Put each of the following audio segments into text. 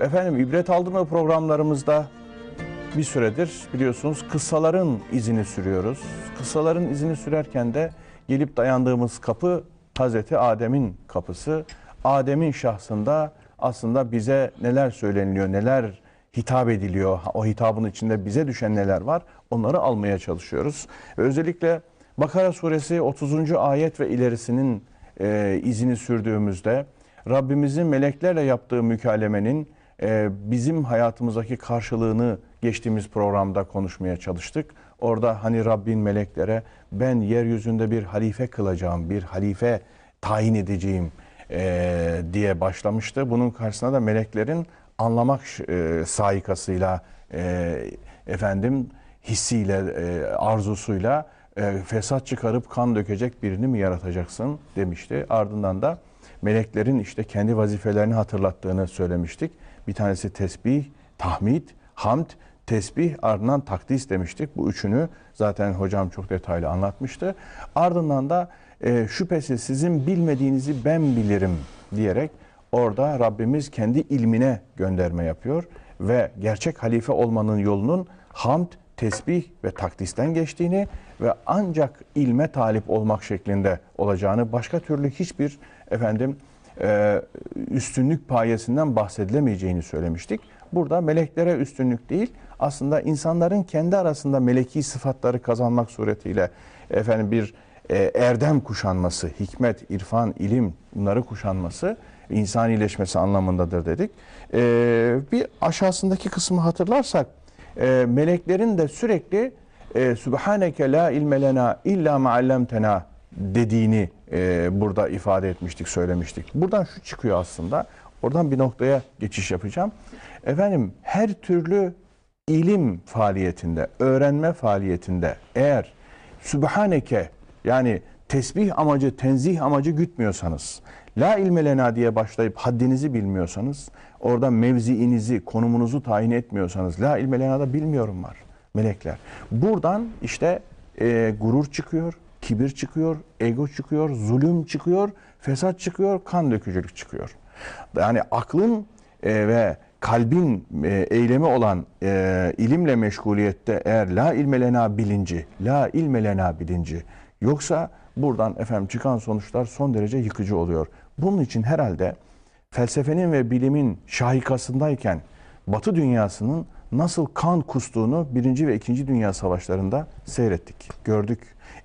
Efendim ibret aldırma programlarımızda bir süredir biliyorsunuz kıssaların izini sürüyoruz. Kıssaların izini sürerken de gelip dayandığımız kapı Hazreti Adem'in kapısı. Adem'in şahsında aslında bize neler söyleniliyor, neler hitap ediliyor, o hitabın içinde bize düşen neler var onları almaya çalışıyoruz. Özellikle Bakara suresi 30. ayet ve ilerisinin e, izini sürdüğümüzde Rabbimizin meleklerle yaptığı mükalemenin bizim hayatımızdaki karşılığını geçtiğimiz programda konuşmaya çalıştık. Orada hani Rabbin meleklere ben yeryüzünde bir halife kılacağım, bir halife tayin edeceğim e, diye başlamıştı. Bunun karşısına da meleklerin anlamak e, saikasıyla e, efendim hissiyle, e, arzusuyla e, fesat çıkarıp kan dökecek birini mi yaratacaksın demişti. Ardından da meleklerin işte kendi vazifelerini hatırlattığını söylemiştik. Bir tanesi tesbih, tahmid, hamd, tesbih ardından takdis demiştik. Bu üçünü zaten hocam çok detaylı anlatmıştı. Ardından da e, şüphesiz sizin bilmediğinizi ben bilirim diyerek orada Rabbimiz kendi ilmine gönderme yapıyor ve gerçek halife olmanın yolunun hamd, tesbih ve takdisten geçtiğini ve ancak ilme talip olmak şeklinde olacağını başka türlü hiçbir efendim e, üstünlük payesinden bahsedilemeyeceğini söylemiştik. Burada meleklere üstünlük değil, aslında insanların kendi arasında meleki sıfatları kazanmak suretiyle efendim bir e, erdem kuşanması, hikmet, irfan, ilim bunları kuşanması insanileşmesi anlamındadır dedik. E, bir aşağısındaki kısmı hatırlarsak meleklerin de sürekli e, la ilme lena illa ma'allemtena dediğini e, burada ifade etmiştik, söylemiştik. Buradan şu çıkıyor aslında. Oradan bir noktaya geçiş yapacağım. Efendim her türlü ilim faaliyetinde, öğrenme faaliyetinde eğer Sübhaneke yani tesbih amacı, tenzih amacı gütmüyorsanız, la ilme lena diye başlayıp haddinizi bilmiyorsanız, orada mevziinizi, konumunuzu tayin etmiyorsanız, la ilme lena da bilmiyorum var melekler. Buradan işte e, gurur çıkıyor, kibir çıkıyor, ego çıkıyor, zulüm çıkıyor, fesat çıkıyor, kan dökücülük çıkıyor. Yani aklın e, ve kalbin e, eylemi olan e, ilimle meşguliyette eğer la ilmelena bilinci, la ilmelena bilinci yoksa buradan efendim çıkan sonuçlar son derece yıkıcı oluyor. Bunun için herhalde felsefenin ve bilimin şahikasındayken Batı dünyasının nasıl kan kustuğunu Birinci ve İkinci Dünya Savaşlarında seyrettik, gördük.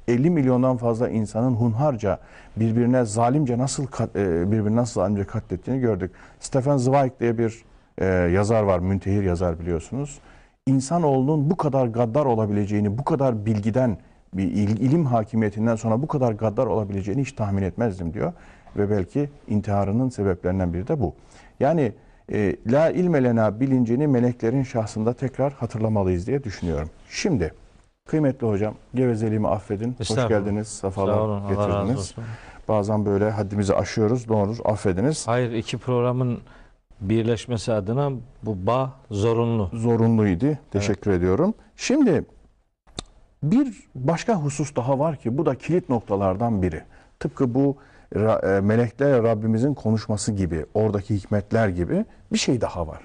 50 milyondan fazla insanın hunharca birbirine zalimce nasıl kat, e, birbirine nasıl zalimce katlettiğini gördük. Stephen Zweig diye bir e, yazar var, müntehir yazar biliyorsunuz. İnsanoğlunun bu kadar gaddar olabileceğini, bu kadar bilgiden, bir il, ilim hakimiyetinden sonra bu kadar gaddar olabileceğini hiç tahmin etmezdim diyor. Ve belki intiharının sebeplerinden biri de bu. Yani e, la ilmelena bilincini meleklerin şahsında tekrar hatırlamalıyız diye düşünüyorum. Şimdi kıymetli hocam gevezeliğimi affedin. Hoş geldiniz. Safalar olun, getirdiniz. Bazen böyle haddimizi aşıyoruz. Olur affediniz. Hayır iki programın birleşmesi adına bu bağ zorunlu. Zorunluydu. Teşekkür ediyorum. Şimdi bir başka husus daha var ki bu da kilit noktalardan biri. Tıpkı bu e, meleklerle Rabbimizin konuşması gibi, oradaki hikmetler gibi bir şey daha var.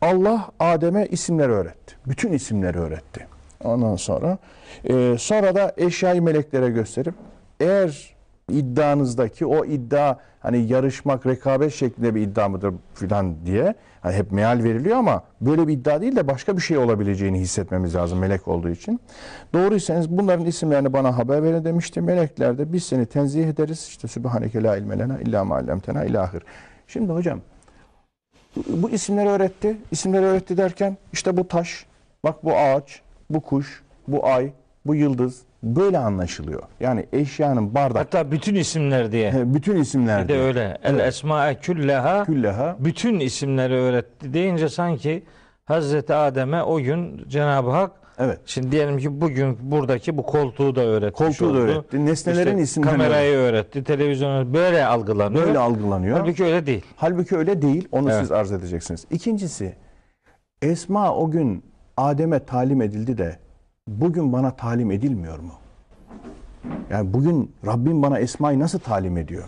Allah Adem'e isimleri öğretti. Bütün isimleri öğretti. Ondan sonra e, sonra da eşyayı meleklere gösterip eğer iddianızdaki o iddia hani yarışmak, rekabet şeklinde bir iddia mıdır filan diye hani hep meal veriliyor ama böyle bir iddia değil de başka bir şey olabileceğini hissetmemiz lazım melek olduğu için. Doğruysanız bunların isimlerini bana haber verin demişti. Melekler de biz seni tenzih ederiz. İşte Sübhaneke la ilme lena illa ma allamtena ilahir. Şimdi hocam bu isimleri öğretti. İsimleri öğretti derken işte bu taş, bak bu ağaç, bu kuş, bu ay, bu yıldız böyle anlaşılıyor. Yani eşyanın bardak, Hatta bütün isimler diye. bütün isimler Bir de öyle. El esma'e külleha külleha bütün isimleri öğretti deyince sanki Hazreti Adem'e o gün Cenab-ı Hak evet şimdi diyelim ki bugün buradaki bu koltuğu da öğretmiş koltuğu da öğretti. Nesnelerin İşte isimlerini kamerayı öğretti, televizyonu böyle algılanıyor. böyle algılanıyor. Halbuki öyle değil. Halbuki öyle değil. Onu Evet. siz arz edeceksiniz. İkincisi Esma o gün Adem'e talim edildi de bugün bana talim edilmiyor mu? Yani bugün Rabbim bana Esma'yı nasıl talim ediyor?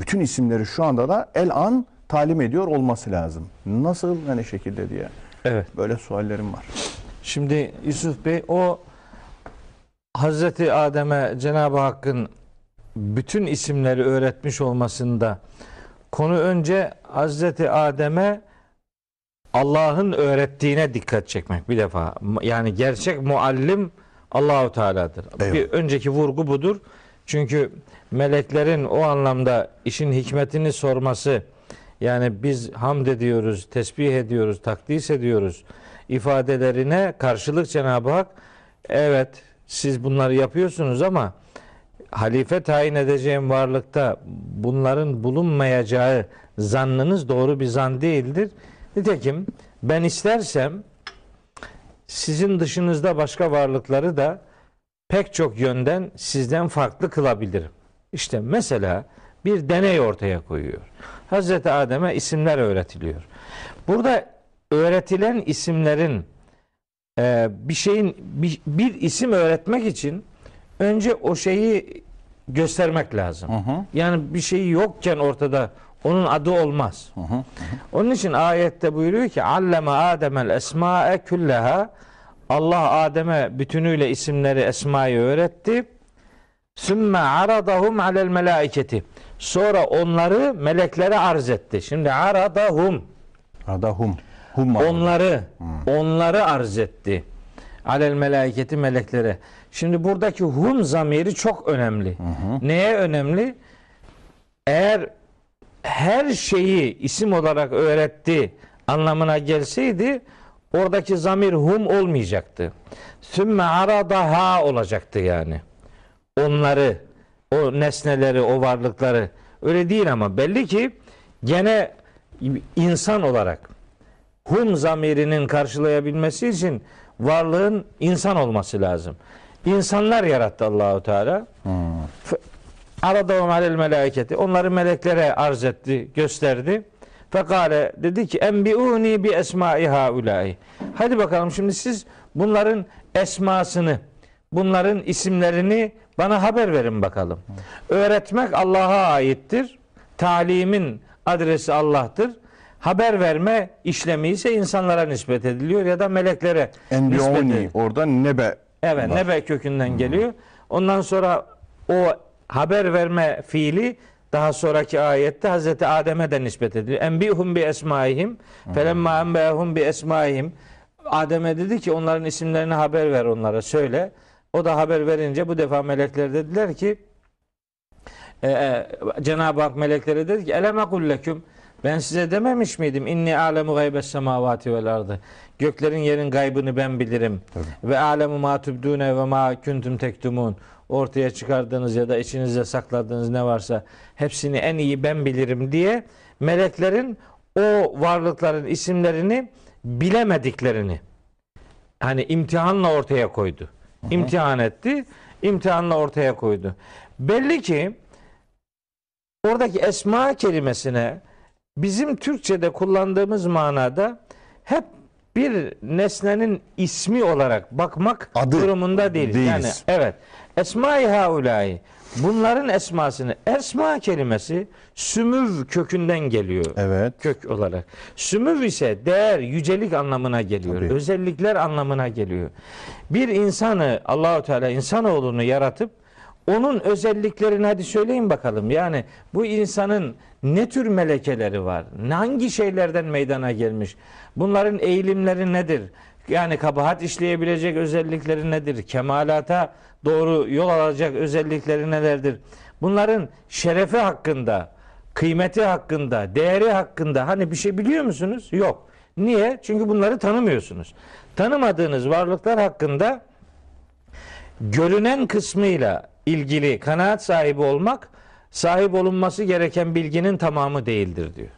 Bütün isimleri şu anda da el an talim ediyor olması lazım. Nasıl ne şekilde diye. Evet. Böyle suallerim var. Şimdi Yusuf Bey o Hazreti Adem'e Cenab-ı Hakk'ın bütün isimleri öğretmiş olmasında konu önce Hazreti Adem'e Allah'ın öğrettiğine dikkat çekmek bir defa. Yani gerçek muallim Allahu Teala'dır. Eyvallah. Bir önceki vurgu budur. Çünkü meleklerin o anlamda işin hikmetini sorması yani biz hamd ediyoruz, tesbih ediyoruz, takdis ediyoruz ifadelerine karşılık Cenab-ı Hak evet siz bunları yapıyorsunuz ama halife tayin edeceğim varlıkta bunların bulunmayacağı zannınız doğru bir zan değildir. Nitekim ben istersem sizin dışınızda başka varlıkları da pek çok yönden sizden farklı kılabilirim. İşte mesela bir deney ortaya koyuyor. Hazreti Adem'e isimler öğretiliyor. Burada öğretilen isimlerin e, bir şeyin bir, bir isim öğretmek için önce o şeyi göstermek lazım. Hı hı. Yani bir şey yokken ortada onun adı olmaz. Hı hı. Onun için ayette buyuruyor ki alleme Adem'el esma'e külleha Allah Adem'e bütünüyle isimleri esmayı öğretti. Sümme aradahum alel melaiketi. Sonra onları meleklere arz etti. Şimdi aradahum Arada hum. Hum var. onları onları arz etti. Alel melaiketi meleklere. Şimdi buradaki hum zamiri çok önemli. Neye önemli? Eğer her şeyi isim olarak öğretti anlamına gelseydi oradaki zamir hum olmayacaktı. Sümme aradaha olacaktı yani. Onları, o nesneleri, o varlıkları öyle değil ama belli ki gene insan olarak hum zamirinin karşılayabilmesi için varlığın insan olması lazım. İnsanlar yarattı Allahu Teala. Fe- Aradahum alel melaiketi. Onları meleklere arz etti, gösterdi. Fekale dedi ki enbiuni bi esmai haulai. Hadi bakalım şimdi siz bunların esmasını, bunların isimlerini bana haber verin bakalım. Öğretmek Allah'a aittir. Talimin adresi Allah'tır. Haber verme işlemi ise insanlara nispet ediliyor ya da meleklere nispet Enbioni ediliyor. orada nebe. Evet, var. nebe kökünden geliyor. Ondan sonra o haber verme fiili daha sonraki ayette Hazreti Adem'e de nispet ediliyor. Enbihum bi esmaihim felemma enbehum bi esmaihim. Adem'e dedi ki onların isimlerini haber ver onlara söyle. O da haber verince bu defa melekler dediler ki e, e, Cenab-ı Hak meleklere dedi ki eleme kulleküm ben size dememiş miydim? İnni alemu gaybes semavati vel ardı. Göklerin yerin gaybını ben bilirim. Ve alemu ma tubdune ve ma kuntum tektumun ortaya çıkardığınız ya da içinizde sakladığınız ne varsa hepsini en iyi ben bilirim diye meleklerin o varlıkların isimlerini bilemediklerini hani imtihanla ortaya koydu. İmtihan etti, imtihanla ortaya koydu. Belli ki oradaki esma kelimesine bizim Türkçe'de kullandığımız manada hep bir nesnenin ismi olarak bakmak Adı durumunda değiliz. değiliz. Yani evet. Esma-i haulâi bunların esmasını esma kelimesi sümüv kökünden geliyor Evet. kök olarak. Sümüv ise değer, yücelik anlamına geliyor. Tabii. Özellikler anlamına geliyor. Bir insanı Allahu Teala insanoğlunu yaratıp onun özelliklerini hadi söyleyin bakalım. Yani bu insanın ne tür melekeleri var? Hangi şeylerden meydana gelmiş? Bunların eğilimleri nedir? Yani kabahat işleyebilecek özellikleri nedir? Kemalata doğru yol alacak özellikleri nelerdir? Bunların şerefi hakkında, kıymeti hakkında, değeri hakkında hani bir şey biliyor musunuz? Yok. Niye? Çünkü bunları tanımıyorsunuz. Tanımadığınız varlıklar hakkında görünen kısmıyla ilgili kanaat sahibi olmak sahip olunması gereken bilginin tamamı değildir diyor.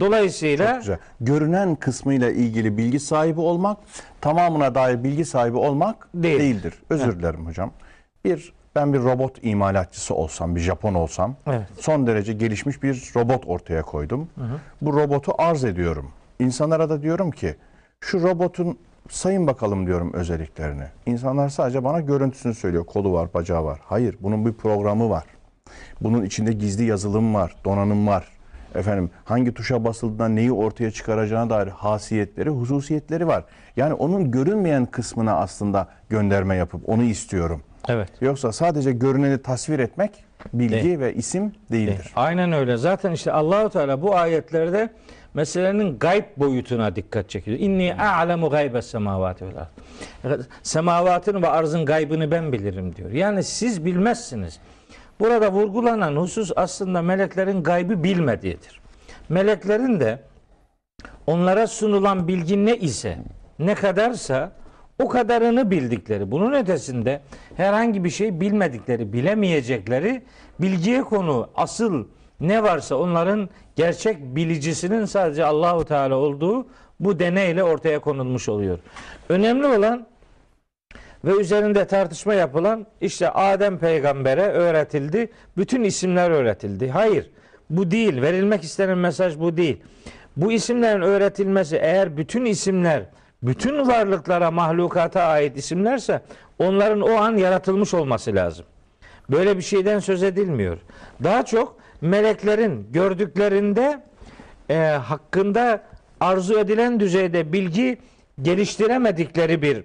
Dolayısıyla. Görünen kısmıyla ilgili bilgi sahibi olmak, tamamına dair bilgi sahibi olmak Değil. değildir. Özür dilerim hocam. Bir ben bir robot imalatçısı olsam, bir Japon olsam, Evet. son derece gelişmiş bir robot ortaya koydum. Bu robotu arz ediyorum. İnsanlara da diyorum ki, şu robotun sayın bakalım diyorum özelliklerini. İnsanlar sadece bana görüntüsünü söylüyor. Kolu var, bacağı var. Hayır, bunun bir programı var. Bunun içinde gizli yazılım var, donanım var. Efendim hangi tuşa basıldığında neyi ortaya çıkaracağına dair hasiyetleri, hususiyetleri var. Yani onun görünmeyen kısmına aslında gönderme yapıp onu istiyorum. Evet. Yoksa sadece görüneni tasvir etmek bilgi Değil. ve isim değildir. Aynen öyle. Zaten işte Allahu Teala bu ayetlerde meselenin gayb boyutuna dikkat çekiyor. İnni a'lemu gaybes semavati vel. Semavatın ve arzın gaybını ben bilirim diyor. Yani siz bilmezsiniz. Burada vurgulanan husus aslında meleklerin gaybı bilmediğidir. Meleklerin de onlara sunulan bilgi ne ise, ne kadarsa o kadarını bildikleri. Bunun ötesinde herhangi bir şey bilmedikleri, bilemeyecekleri bilgiye konu asıl ne varsa onların gerçek bilicisinin sadece Allahu Teala olduğu bu deneyle ortaya konulmuş oluyor. Önemli olan ve üzerinde tartışma yapılan işte Adem peygambere öğretildi. Bütün isimler öğretildi. Hayır. Bu değil. Verilmek istenen mesaj bu değil. Bu isimlerin öğretilmesi eğer bütün isimler bütün varlıklara, mahlukata ait isimlerse onların o an yaratılmış olması lazım. Böyle bir şeyden söz edilmiyor. Daha çok meleklerin gördüklerinde e, hakkında arzu edilen düzeyde bilgi geliştiremedikleri bir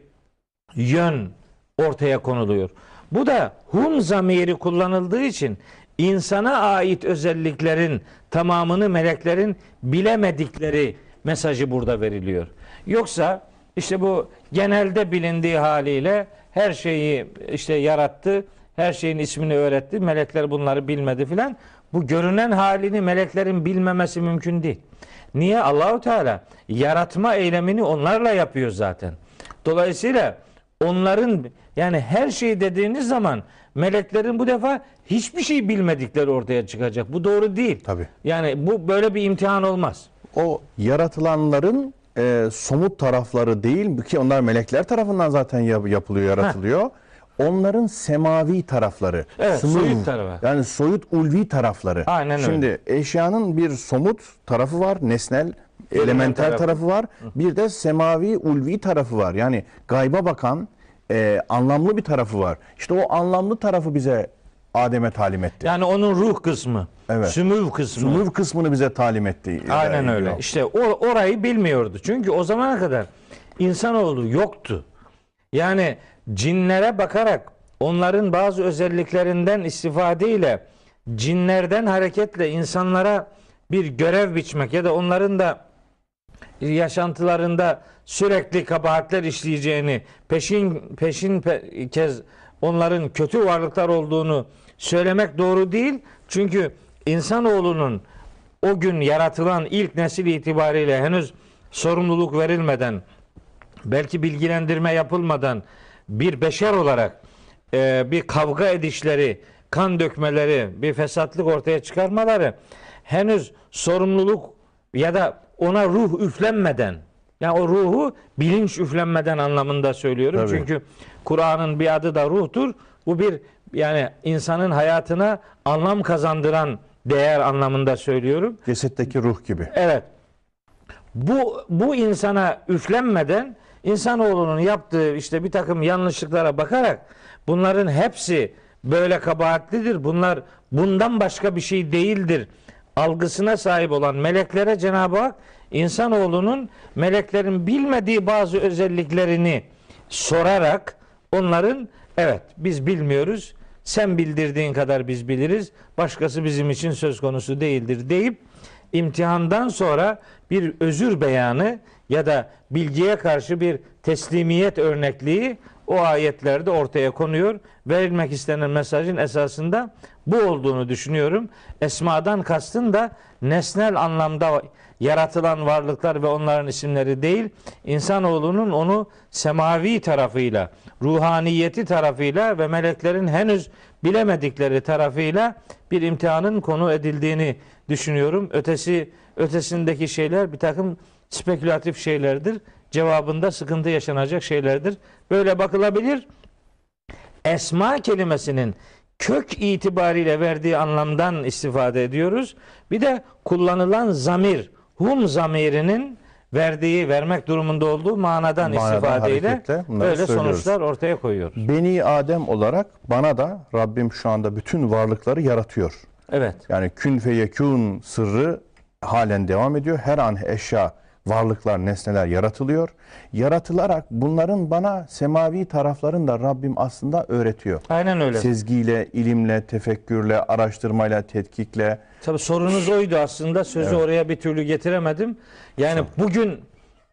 yön ortaya konuluyor. Bu da hum zamiri kullanıldığı için insana ait özelliklerin tamamını meleklerin bilemedikleri mesajı burada veriliyor. Yoksa işte bu genelde bilindiği haliyle her şeyi işte yarattı, her şeyin ismini öğretti, melekler bunları bilmedi filan. Bu görünen halini meleklerin bilmemesi mümkün değil. Niye? Allahu Teala yaratma eylemini onlarla yapıyor zaten. Dolayısıyla onların yani her şey dediğiniz zaman meleklerin bu defa hiçbir şey bilmedikleri ortaya çıkacak. Bu doğru değil. Tabii. Yani bu böyle bir imtihan olmaz. O yaratılanların e, somut tarafları değil ki onlar melekler tarafından zaten yap- yapılıyor, yaratılıyor. Onların semavi tarafları. Evet, sınır- soyut tarafı. Yani soyut ulvi tarafları. Aynen öyle. Şimdi eşyanın bir somut tarafı var, nesnel, elementer tarafı. tarafı var. Bir de semavi ulvi tarafı var. Yani gayba bakan e, anlamlı bir tarafı var. İşte o anlamlı tarafı bize Adem'e talim etti. Yani onun ruh kısmı, Evet. sümüv kısmı. Sumur kısmını bize talim etti. Aynen E, öyle. yok. İşte o, orayı bilmiyordu. Çünkü o zamana kadar insanoğlu yoktu. Yani cinlere bakarak onların bazı özelliklerinden istifadeyle cinlerden hareketle insanlara bir görev biçmek ya da onların da yaşantılarında sürekli kabahatler işleyeceğini, peşin peşin pe- kez onların kötü varlıklar olduğunu söylemek doğru değil. Çünkü insanoğlunun o gün yaratılan ilk nesil itibariyle henüz sorumluluk verilmeden, belki bilgilendirme yapılmadan bir beşer olarak e, bir kavga edişleri, kan dökmeleri, bir fesatlık ortaya çıkarmaları henüz sorumluluk ya da ona ruh üflenmeden yani o ruhu bilinç üflenmeden anlamında söylüyorum. Tabii. Çünkü Kur'an'ın bir adı da ruhtur. Bu bir yani insanın hayatına anlam kazandıran değer anlamında söylüyorum. Cesetteki ruh gibi. Evet. Bu bu insana üflenmeden insanoğlunun yaptığı işte bir takım yanlışlıklara bakarak bunların hepsi böyle kabahatlidir. Bunlar bundan başka bir şey değildir. Algısına sahip olan meleklere Cenab-ı Hak insanoğlunun meleklerin bilmediği bazı özelliklerini sorarak onların evet biz bilmiyoruz. Sen bildirdiğin kadar biz biliriz. Başkası bizim için söz konusu değildir deyip imtihandan sonra bir özür beyanı ya da bilgiye karşı bir teslimiyet örnekliği o ayetlerde ortaya konuyor. Verilmek istenen mesajın esasında bu olduğunu düşünüyorum. Esmadan kastın da nesnel anlamda yaratılan varlıklar ve onların isimleri değil, insanoğlunun onu semavi tarafıyla, ruhaniyeti tarafıyla ve meleklerin henüz bilemedikleri tarafıyla bir imtihanın konu edildiğini düşünüyorum. Ötesi ötesindeki şeyler bir takım spekülatif şeylerdir. Cevabında sıkıntı yaşanacak şeylerdir. Böyle bakılabilir. Esma kelimesinin kök itibariyle verdiği anlamdan istifade ediyoruz. Bir de kullanılan zamir, hum zamirinin verdiği, vermek durumunda olduğu manadan, Manadan istifadeyle hareketle bunları öyle söylüyoruz. sonuçlar ortaya koyuyor. Beni Adem olarak bana da Rabbim şu anda bütün varlıkları yaratıyor. Evet. Yani kün feyekûn sırrı halen devam ediyor. Her an eşya, varlıklar, nesneler yaratılıyor. Yaratılarak bunların bana semavi taraflarını da Rabbim aslında öğretiyor. Aynen öyle. Sezgiyle, ilimle, tefekkürle, araştırmayla, tetkikle. Tabii sorunuz oydu aslında. Sözü oraya bir türlü getiremedim. Yani bugün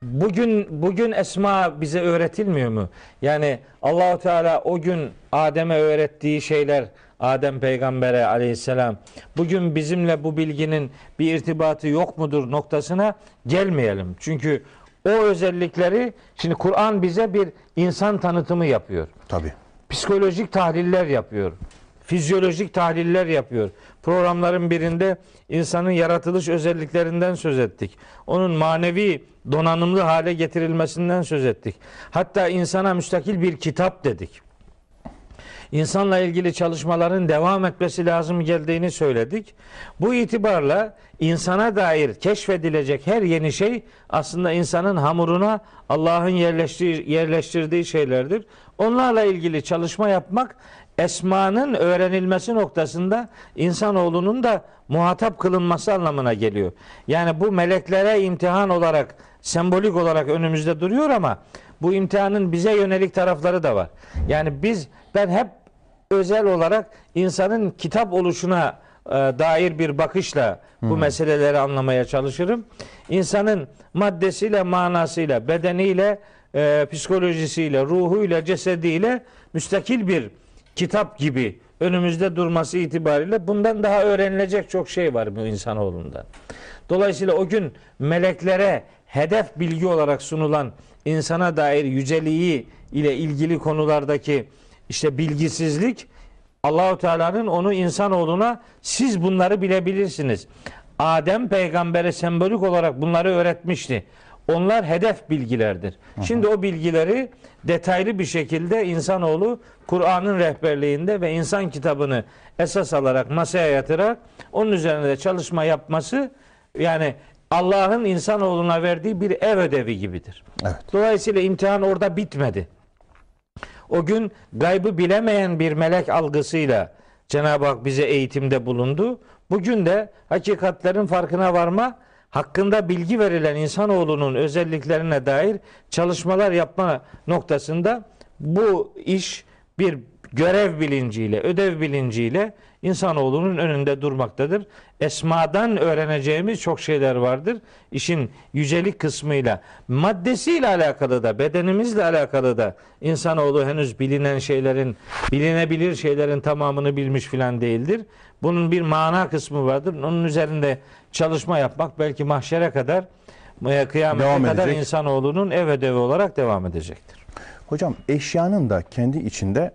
bugün bugün esma bize öğretilmiyor mu? Yani Allahu Teala o gün Adem'e öğrettiği şeyler Adem peygambere aleyhisselam bugün bizimle bu bilginin bir irtibatı yok mudur noktasına gelmeyelim. Çünkü o özellikleri şimdi Kur'an bize bir insan tanıtımı yapıyor Tabii. psikolojik tahliller yapıyor. Fizyolojik tahliller yapıyor. Programların birinde insanın yaratılış özelliklerinden söz ettik. Onun manevi donanımlı hale getirilmesinden söz ettik. Hatta insana müstakil bir kitap dedik. İnsanla ilgili çalışmaların devam etmesi lazım geldiğini söyledik. Bu itibarla insana dair keşfedilecek her yeni şey aslında insanın hamuruna Allah'ın yerleştir- yerleştirdiği şeylerdir. Onlarla ilgili çalışma yapmak esmanın öğrenilmesi noktasında insanoğlunun da muhatap kılınması anlamına geliyor. Yani bu meleklere imtihan olarak sembolik olarak önümüzde duruyor ama bu imtihanın bize yönelik tarafları da var. Yani biz ben hep özel olarak insanın kitap oluşuna e, dair bir bakışla bu meseleleri anlamaya çalışırım. İnsanın maddesiyle, manasıyla, bedeniyle, e, psikolojisiyle, ruhuyla, cesediyle müstakil bir kitap gibi önümüzde durması itibariyle bundan daha öğrenilecek çok şey var bu insanoğlundan. Dolayısıyla o gün meleklere hedef bilgi olarak sunulan insana dair yüceliği ile ilgili konulardaki işte bilgisizlik Allahu Teala'nın onu insanoğluna siz bunları bilebilirsiniz. Adem peygambere sembolik olarak bunları öğretmişti. Onlar hedef bilgilerdir. Şimdi o bilgileri detaylı bir şekilde insanoğlu Kur'an'ın rehberliğinde ve insan kitabını esas alarak masaya yatırarak onun üzerinde çalışma yapması yani Allah'ın insanoğluna verdiği bir ev ödevi gibidir. Evet. Dolayısıyla imtihan orada bitmedi. O gün gaybı bilemeyen bir melek algısıyla Cenab-ı Hak bize eğitimde bulundu. Bugün de hakikatlerin farkına varma, hakkında bilgi verilen insanoğlunun özelliklerine dair çalışmalar yapma noktasında bu iş bir görev bilinciyle, ödev bilinciyle insanoğlunun önünde durmaktadır. Esmadan öğreneceğimiz çok şeyler vardır. İşin yücelik kısmıyla, maddesiyle alakalı da, bedenimizle alakalı da insanoğlu henüz bilinen şeylerin, bilinebilir şeylerin tamamını bilmiş filan değildir. Bunun bir mana kısmı vardır. Onun üzerinde çalışma yapmak belki mahşere kadar, e, kıyamete Devam kadar edecek. insanoğlunun ev ödevi olarak devam edecektir. Hocam eşyanın da kendi içinde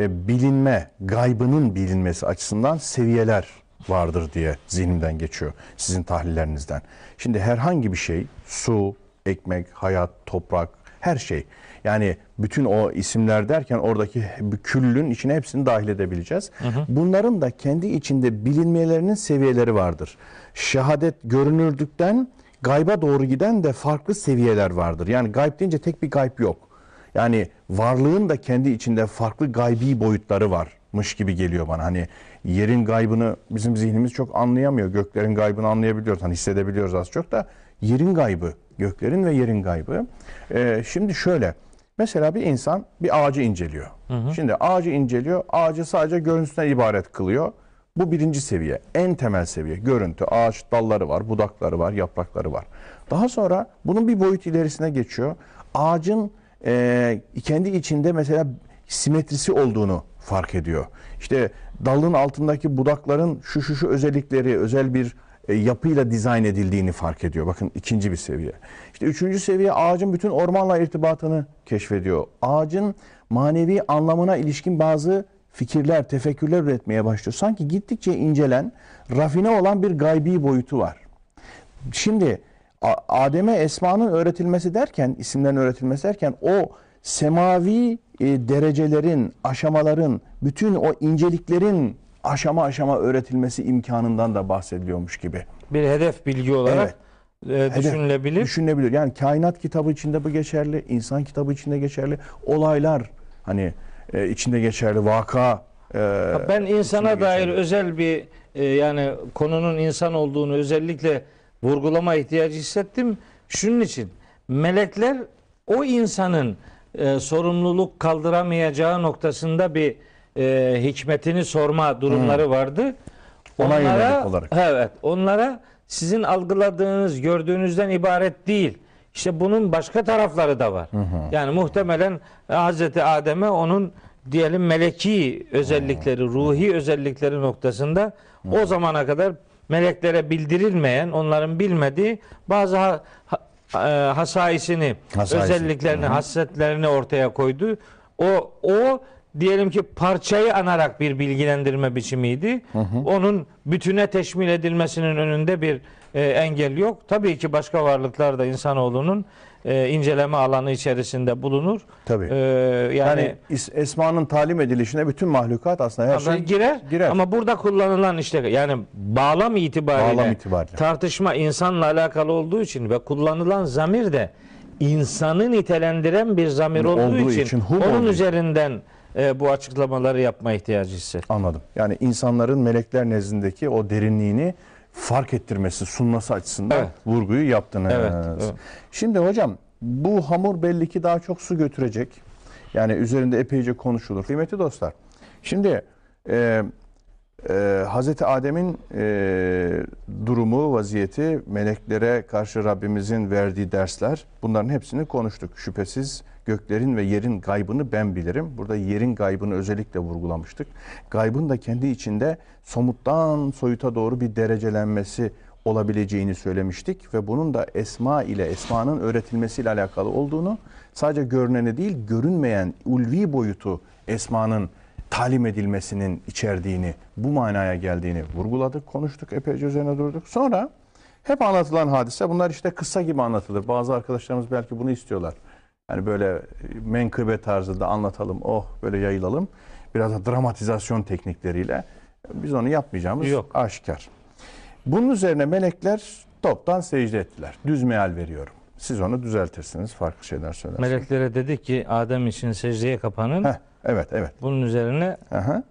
e, bilinme, gaybının bilinmesi açısından seviyeler vardır diye zihnimden geçiyor sizin tahlillerinizden. Şimdi herhangi bir şey, su, ekmek, hayat, toprak, her şey. Yani bütün o isimler derken oradaki küllün içine hepsini dahil edebileceğiz. Bunların da kendi içinde bilinmelerinin seviyeleri vardır. Şehadet görünürdükten gayba doğru giden de farklı seviyeler vardır. Yani gayb deyince tek bir gayb yok. Yani varlığın da kendi içinde farklı gaybi boyutları varmış gibi geliyor bana. Hani yerin gaybını bizim zihnimiz çok anlayamıyor. Göklerin gaybını anlayabiliyoruz. Hani hissedebiliyoruz az çok da yerin gaybı, göklerin ve yerin gaybı. Ee, şimdi şöyle mesela bir insan bir ağacı inceliyor. Şimdi ağacı inceliyor. Ağacı sadece görüntüsünden ibaret kılıyor. Bu birinci seviye, en temel seviye. Görüntü, ağaç dalları var, budakları var, yaprakları var. Daha sonra bunun bir boyut ilerisine geçiyor. Ağacın e, kendi içinde mesela simetrisi olduğunu fark ediyor. İşte dalın altındaki budakların şu şu şu özellikleri, özel bir e, yapıyla dizayn edildiğini fark ediyor. Bakın ikinci bir seviye. İşte üçüncü seviye ağacın bütün ormanla irtibatını keşfediyor. Ağacın manevi anlamına ilişkin bazı fikirler, tefekkürler üretmeye başlıyor. Sanki gittikçe incelen, rafine olan bir gaybi boyutu var. Şimdi Adem'e esmanın öğretilmesi derken, isimlerin öğretilmesi derken o semavi e, derecelerin, aşamaların, bütün o inceliklerin aşama aşama öğretilmesi imkanından da bahsediliyormuş gibi. Bir hedef bilgi olarak e, Hedef- düşünülebilir. Düşünülebilir. Yani kainat kitabı içinde bu geçerli, insan kitabı içinde geçerli, olaylar hani e, içinde geçerli, vaka e, Ben insana dair geçerli. özel bir e, yani konunun insan olduğunu özellikle vurgulama ihtiyacı hissettim. Şunun için melekler o insanın e, sorumluluk kaldıramayacağı noktasında bir e, hikmetini sorma durumları vardı. Ona yönelik olarak. Evet, onlara sizin algıladığınız, gördüğünüzden ibaret değil. İşte bunun başka tarafları da var. Yani muhtemelen Hazreti Adem'e onun diyelim meleki özellikleri, ruhi özellikleri noktasında o zamana kadar meleklere bildirilmeyen, onların bilmediği bazı ha, ha- e, hasaisini, Hasaisi. özelliklerini, hasletlerini ortaya koydu. O o diyelim ki parçayı anarak bir bilgilendirme biçimiydi. Onun bütüne teşmil edilmesinin önünde bir e, engel yok. Tabii ki başka varlıklar da insanoğlunun e, inceleme alanı içerisinde bulunur. Tabii. E, yani, Yani, esmanın talim edilişine bütün mahlukat aslında her şey girer, girer. ama burada kullanılan işte yani bağlam itibariyle, Bağlam itibariyle. tartışma insanla alakalı olduğu için ve kullanılan zamir de insanı nitelendiren bir zamir olduğu, Olduğu için, için, onun olduğu üzerinden e, bu açıklamaları yapma ihtiyacı hissettim. Anladım. Yani insanların melekler nezdindeki o derinliğini fark ettirmesi, sunması açısından Evet. vurguyu yaptınız. Evet, evet. Şimdi hocam bu hamur belli ki daha çok su götürecek. Yani üzerinde epeyce konuşulur. Kıymetli dostlar. Şimdi e, e, Hazreti Adem'in e, durumu, vaziyeti, meleklere karşı Rabbimizin verdiği dersler bunların hepsini konuştuk. Şüphesiz göklerin ve yerin gaybını ben bilirim. Burada yerin gaybını özellikle vurgulamıştık. Gaybın da kendi içinde somuttan soyuta doğru bir derecelenmesi olabileceğini söylemiştik ve bunun da esma ile esmanın öğretilmesiyle alakalı olduğunu sadece görüneni değil görünmeyen ulvi boyutu esmanın talim edilmesinin içerdiğini, bu manaya geldiğini vurguladık, konuştuk, epeyce üzerine durduk. Sonra hep anlatılan hadise bunlar işte kısa gibi anlatılır. Bazı arkadaşlarımız belki bunu istiyorlar. Yani böyle menkıbe tarzında anlatalım, oh böyle yayılalım. Biraz da dramatizasyon teknikleriyle. Biz onu yapmayacağımız Yok. aşikar. Bunun üzerine melekler toptan secde ettiler. Düz meal veriyorum. Siz onu düzeltirsiniz, farklı şeyler söylersiniz. Meleklere dedi ki Adem için secdeye kapanın. Heh, evet, evet. Bunun üzerine Aha.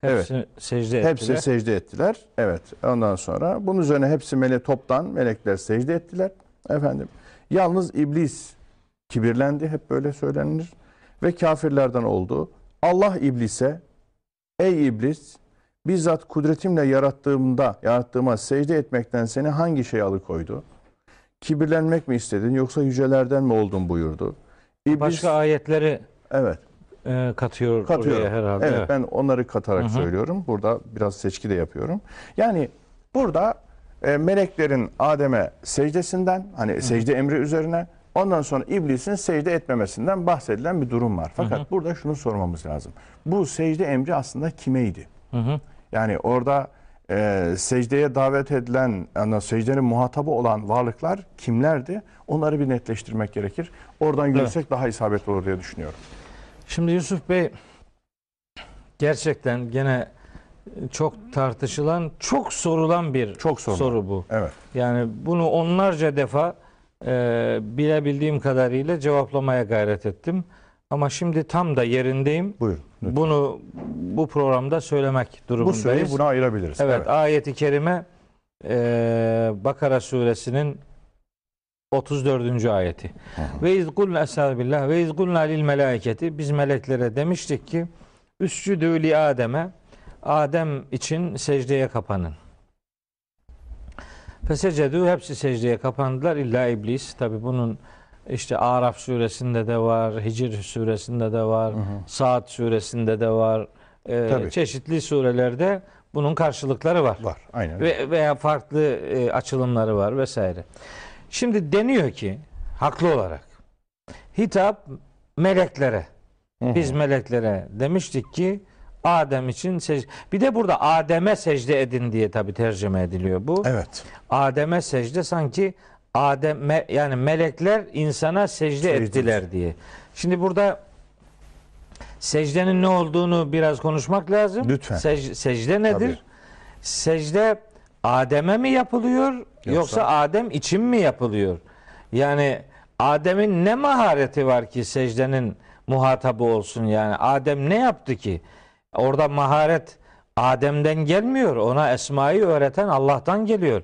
hepsi secde ettiler. Hepsi secde ettiler. Evet. Ondan sonra bunun üzerine hepsi mele toptan melekler secde ettiler. Efendim. Yalnız iblis kibirlendi. Hep böyle söylenir. Ve kafirlerden oldu. Allah iblise ey iblis bizzat kudretimle yarattığımda yarattığıma secde etmekten seni hangi şey alıkoydu? Kibirlenmek mi istedin yoksa yücelerden mi oldun buyurdu. İblis, Başka ayetleri evet e, katıyor katıyorum. oraya herhalde. Evet, Evet. ben onları katarak söylüyorum. Burada biraz seçki de yapıyorum. Yani burada e, meleklerin Adem'e secdesinden hani secde emri üzerine ondan sonra iblisin secde etmemesinden bahsedilen bir durum var. Fakat burada şunu sormamız lazım. Bu secde emri aslında kimeydi? Yani orada e, secdeye davet edilen, yani secdenin muhatabı olan varlıklar kimlerdi? Onları bir netleştirmek gerekir. Oradan yürüsek daha isabetli olur diye düşünüyorum. Şimdi Yusuf Bey gerçekten gene çok tartışılan, çok sorulan bir Çok sorulan. soru bu. Evet. Yani bunu onlarca defa e, bilebildiğim kadarıyla cevaplamaya gayret ettim. Ama şimdi tam da yerindeyim. Buyurun. lütfen. Bunu bu programda söylemek Bu durumundayız. süreyi buna ayırabiliriz. Evet, ayeti kerime e, Bakara suresinin 34. ayeti. Ve iz kulna estağfirullah ve iz kulna lil melaiketi biz meleklere demiştik ki üscüdü li Adem'e Adem için secdeye kapanın. Fesecedü hepsi secdeye kapandılar illa iblis. Tabi bunun işte Araf suresinde de var, Hicr suresinde de var, Saat suresinde de var. Ee, Tabii. çeşitli surelerde bunun karşılıkları var. Var. Aynen. Ve veya farklı e, açılımları var vesaire. Şimdi deniyor ki haklı olarak hitap meleklere. Biz meleklere demiştik ki Adem için secde. Bir de burada Adem'e secde edin diye tabi tercüme ediliyor bu. Evet. Adem'e secde sanki Adem yani melekler insana secde Secde ettiler diye. Şimdi burada secdenin ne olduğunu biraz konuşmak lazım. Lütfen. Sec- secde nedir? Tabii. Secde Adem'e mi yapılıyor yoksa, Yoksa- Adem için mi yapılıyor? Yani Adem'in ne mahareti var ki secdenin muhatabı olsun yani? Adem ne yaptı ki? Orada maharet Adem'den gelmiyor. Ona esmayı öğreten Allah'tan geliyor.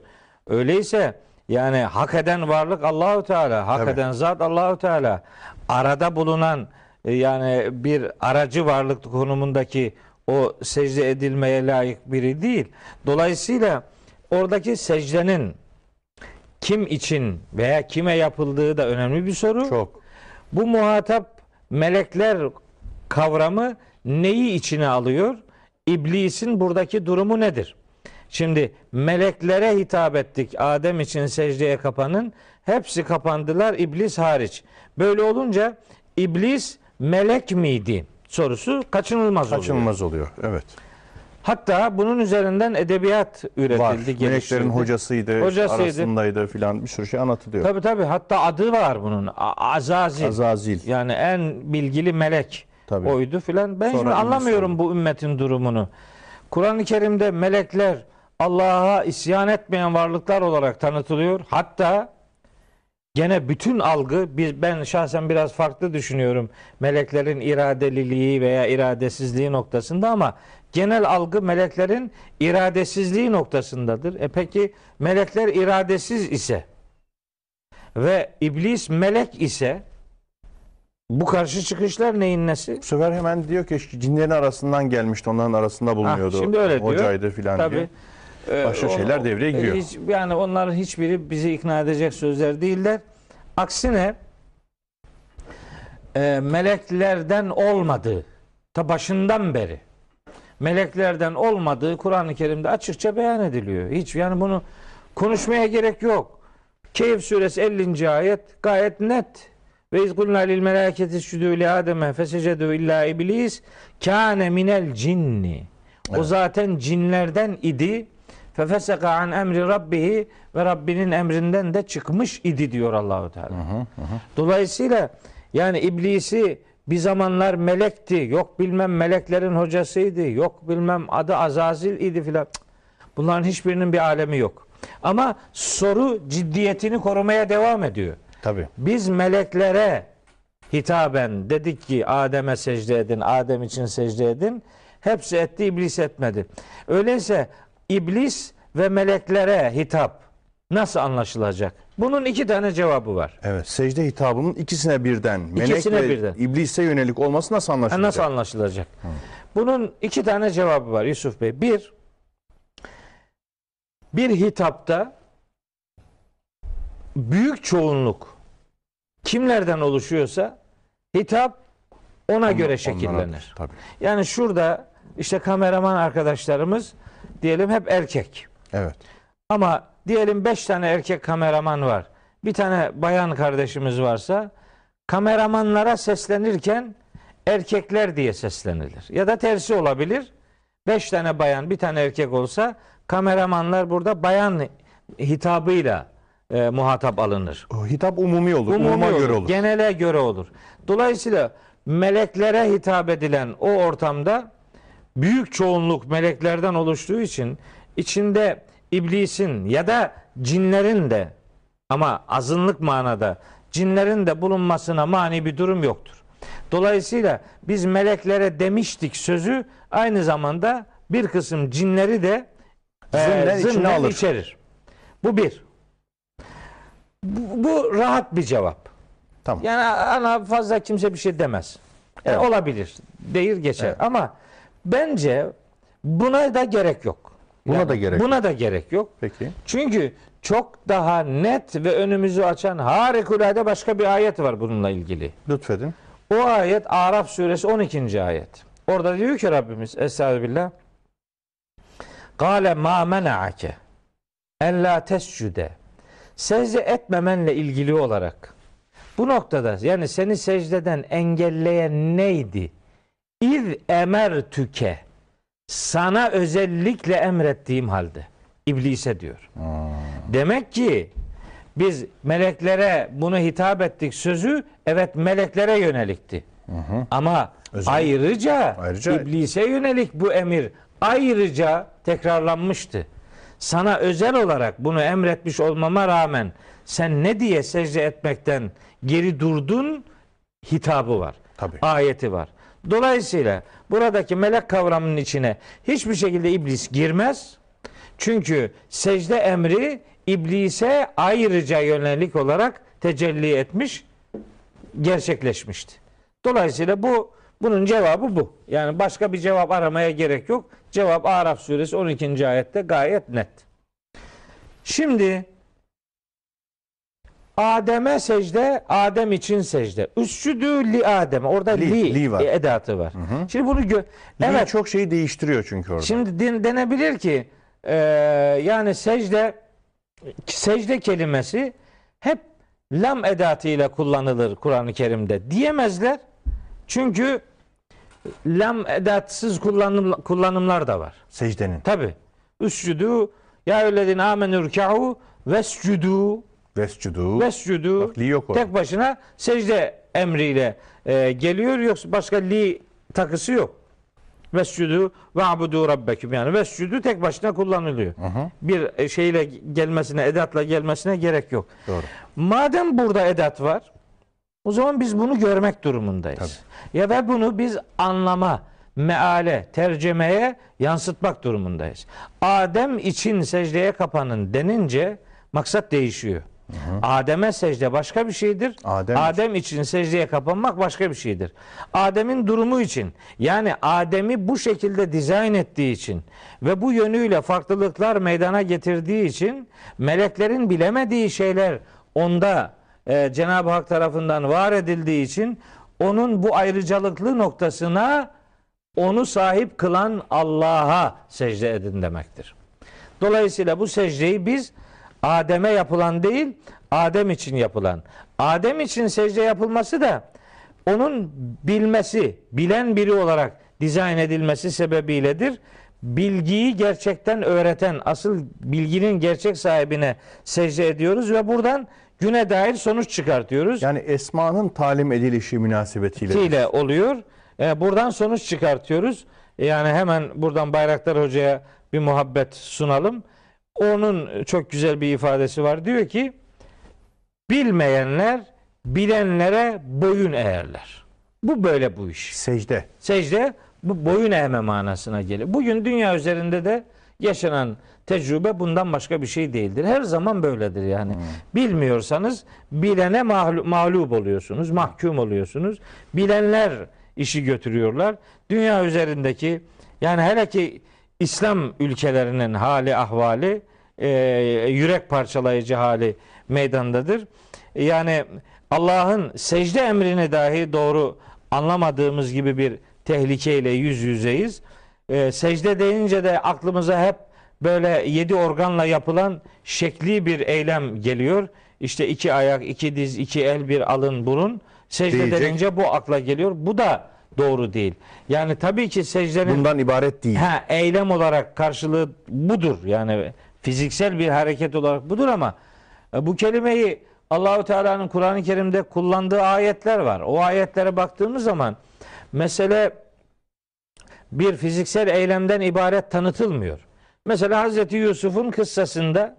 Öyleyse Yani hak eden varlık Allahu Teala, hak Evet. eden zat Allahu Teala. Arada bulunan e, yani bir aracı varlık konumundaki o secde edilmeye layık biri değil. Dolayısıyla oradaki secdenin kim için veya kime yapıldığı da önemli bir soru. Çok. Bu muhatap melekler kavramı neyi içine alıyor? İblisin buradaki durumu nedir? Şimdi meleklere hitap ettik. Adem için secdeye kapanın. Hepsi kapandılar iblis hariç. Böyle olunca iblis melek miydi sorusu kaçınılmaz, oluyor. Kaçınılmaz oluyor. Evet. Hatta bunun üzerinden edebiyat üretildi, Var. Meleklerin hocasıydı, Hocasıydı. arasındaydı filan bir sürü şey anlatılıyor. Tabii tabii. Hatta adı var bunun. Azazil. Azazil. Yani en bilgili melek Tabii. oydu filan. Ben Sonra şimdi anlamıyorum bu ümmetin durumunu. Kur'an-ı Kerim'de melekler Allah'a isyan etmeyen varlıklar olarak tanıtılıyor. Hatta gene bütün algı biz ben şahsen biraz farklı düşünüyorum meleklerin iradeliliği veya iradesizliği noktasında ama genel algı meleklerin iradesizliği noktasındadır. E peki melekler iradesiz ise ve iblis melek ise bu karşı çıkışlar neyin nesi? Bu sefer hemen diyor ki cinlerin arasından gelmişti. Onların arasında bulunuyordu. Ah, şimdi öyle diyor. Hocaydı filan diye. Tabii. Ee, Başka şeyler devreye giriyor. Hiç, yani onların hiçbiri bizi ikna edecek sözler değiller. Aksine e, meleklerden olmadığı ta başından beri meleklerden olmadığı Kur'an-ı Kerim'de açıkça beyan ediliyor. Hiç yani bunu konuşmaya gerek yok. Keyif suresi 50. ayet gayet net. Ve izkulna lil meleketi südü li ademe fesecedü illa iblis kâne minel cinni. O zaten cinlerden idi. Fefeseka an emri rabbihi ve Rabbinin emrinden de çıkmış idi diyor Allahu Teala. Dolayısıyla yani iblisi bir zamanlar melekti. Yok bilmem meleklerin hocasıydı. Yok bilmem adı Azazil idi filan. Bunların hiçbirinin bir alemi yok. Ama soru ciddiyetini korumaya devam ediyor. Tabii. Biz meleklere hitaben dedik ki Adem'e secde edin, Adem için secde edin. Hepsi etti, iblis etmedi. Öyleyse iblis ve meleklere hitap nasıl anlaşılacak? Bunun iki tane cevabı var. Evet. Secde hitabının ikisine birden, melek İkisine ve birden. iblise yönelik olması nasıl anlaşılacak? Nasıl anlaşılacak? Bunun iki tane cevabı var Yusuf Bey. Bir, bir hitapta büyük çoğunluk kimlerden oluşuyorsa hitap ona göre Onlara- şekillenir. Tabii. Yani şurada işte kameraman arkadaşlarımız diyelim hep erkek. Evet. Ama diyelim 5 tane erkek kameraman var. Bir tane bayan kardeşimiz varsa kameramanlara seslenirken erkekler diye seslenilir. Ya da tersi olabilir. 5 tane bayan, bir tane erkek olsa kameramanlar burada bayan hitabıyla e, muhatap alınır. O hitap umumi olur. Umumi umuma olur, göre olur. Genele göre olur. Dolayısıyla meleklere hitap edilen o ortamda büyük çoğunluk meleklerden oluştuğu için içinde iblisin ya da cinlerin de ama azınlık manada cinlerin de bulunmasına mani bir durum yoktur. Dolayısıyla biz meleklere demiştik sözü aynı zamanda bir kısım cinleri de e, Zımnen içerir. Bu bir. Bu, bu rahat bir cevap. Tamam. Yani ana fazla kimse bir şey demez. Yani Evet. olabilir. Değil geçer. Evet. Ama bence buna da gerek yok. Buna da gerek Buna da gerek yok. Peki. Çünkü çok daha net ve önümüzü açan harikulade başka bir ayet var bununla ilgili. Lütfedin. O ayet Araf suresi 12. ayet. Orada diyor ki Rabbimiz Estağfirullah. Kale ma mena'ake ella tescude. Secde etmemenle ilgili olarak bu noktada yani seni secdeden engelleyen neydi? İz emertüke sana özellikle emrettiğim halde iblise diyor. Demek ki biz meleklere bunu hitap ettik sözü evet meleklere yönelikti. Ama Özel- ayrıca, Ayrıca- iblise yönelik bu emir ayrıca tekrarlanmıştı. Sana özel olarak bunu emretmiş olmama rağmen sen ne diye secde etmekten geri durdun hitabı var. Tabii. Ayeti var. Dolayısıyla buradaki melek kavramının içine hiçbir şekilde iblis girmez. Çünkü secde emri iblise ayrıca yönelik olarak tecelli etmiş, gerçekleşmişti. Dolayısıyla bu bunun cevabı bu. Yani başka bir cevap aramaya gerek yok. Cevap Araf suresi 12. ayette gayet net. Şimdi Adem'e secde, Adem için secde. Üscüdü li Adem. Orada Li, li, li var. edatı var. Şimdi bunu gö- Evet. evet. çok şeyi değiştiriyor çünkü orada. Şimdi din- denebilir ki e, yani secde secde kelimesi hep lam edatıyla kullanılır Kur'an-ı Kerim'de diyemezler. Çünkü lam edatsız kullanım, kullanımlar da var. Secdenin. Tabi. Üscudu ya eyyühellezine amenü rükâhu vescudu Vescudu. vescudu Bak, li yok orada. tek başına secde emriyle e, geliyor yoksa başka li takısı yok. Vescudu ve abudu rabbeküm yani vescudu tek başına kullanılıyor. Bir e, şeyle gelmesine edatla gelmesine gerek yok. Doğru. Madem burada edat var o zaman biz bunu görmek durumundayız. Ya da bunu biz anlama, meale, tercemeye yansıtmak durumundayız. Adem için secdeye kapanın denince maksat değişiyor. Adem'e secde başka bir şeydir. Adem Adem, için secdeye kapanmak başka bir şeydir. Adem'in durumu için yani Adem'i bu şekilde dizayn ettiği için ve bu yönüyle farklılıklar meydana getirdiği için meleklerin bilemediği şeyler onda e, Cenab-ı Hak tarafından var edildiği için onun bu ayrıcalıklı noktasına onu sahip kılan Allah'a secde edin demektir. Dolayısıyla bu secdeyi biz Adem'e yapılan değil, Adem için yapılan. Adem için secde yapılması da onun bilmesi, bilen biri olarak dizayn edilmesi sebebiyledir. Bilgiyi gerçekten öğreten, asıl bilginin gerçek sahibine secde ediyoruz ve buradan güne dair sonuç çıkartıyoruz Yani esmanın talim edilişi münasebetiyle. ile oluyor. E, buradan sonuç çıkartıyoruz. E, Yani hemen buradan Bayraktar Hoca'ya bir muhabbet sunalım. Onun çok güzel bir ifadesi var. Diyor ki bilmeyenler bilenlere boyun eğerler. Bu böyle bu iş. Secde. Secde bu boyun eğme manasına gelir. Bugün dünya üzerinde de yaşanan tecrübe bundan başka bir şey değildir. Her zaman böyledir yani. Bilmiyorsanız bilene mağlup oluyorsunuz, mahkum oluyorsunuz. Bilenler işi götürüyorlar. Dünya üzerindeki yani hele ki İslam ülkelerinin hali ahvali e, yürek parçalayıcı hali meydandadır. Yani Allah'ın secde emrini dahi doğru anlamadığımız gibi bir tehlikeyle yüz yüzeyiz. Ee, secde deyince de aklımıza hep böyle yedi organla yapılan şekli bir eylem geliyor. İşte iki ayak, iki diz, iki el, bir alın, burun. Secde Diyecek. denince bu akla geliyor. Bu da doğru değil. Yani tabii ki secdenin Bundan ibaret değil. Ha, eylem olarak karşılığı budur. Yani fiziksel bir hareket olarak budur ama e, bu kelimeyi Allahu Teala'nın Kur'an-ı Kerim'de kullandığı ayetler var. O ayetlere baktığımız zaman mesele bir fiziksel eylemden ibaret tanıtılmıyor. Mesela Hazreti Yusuf'un kıssasında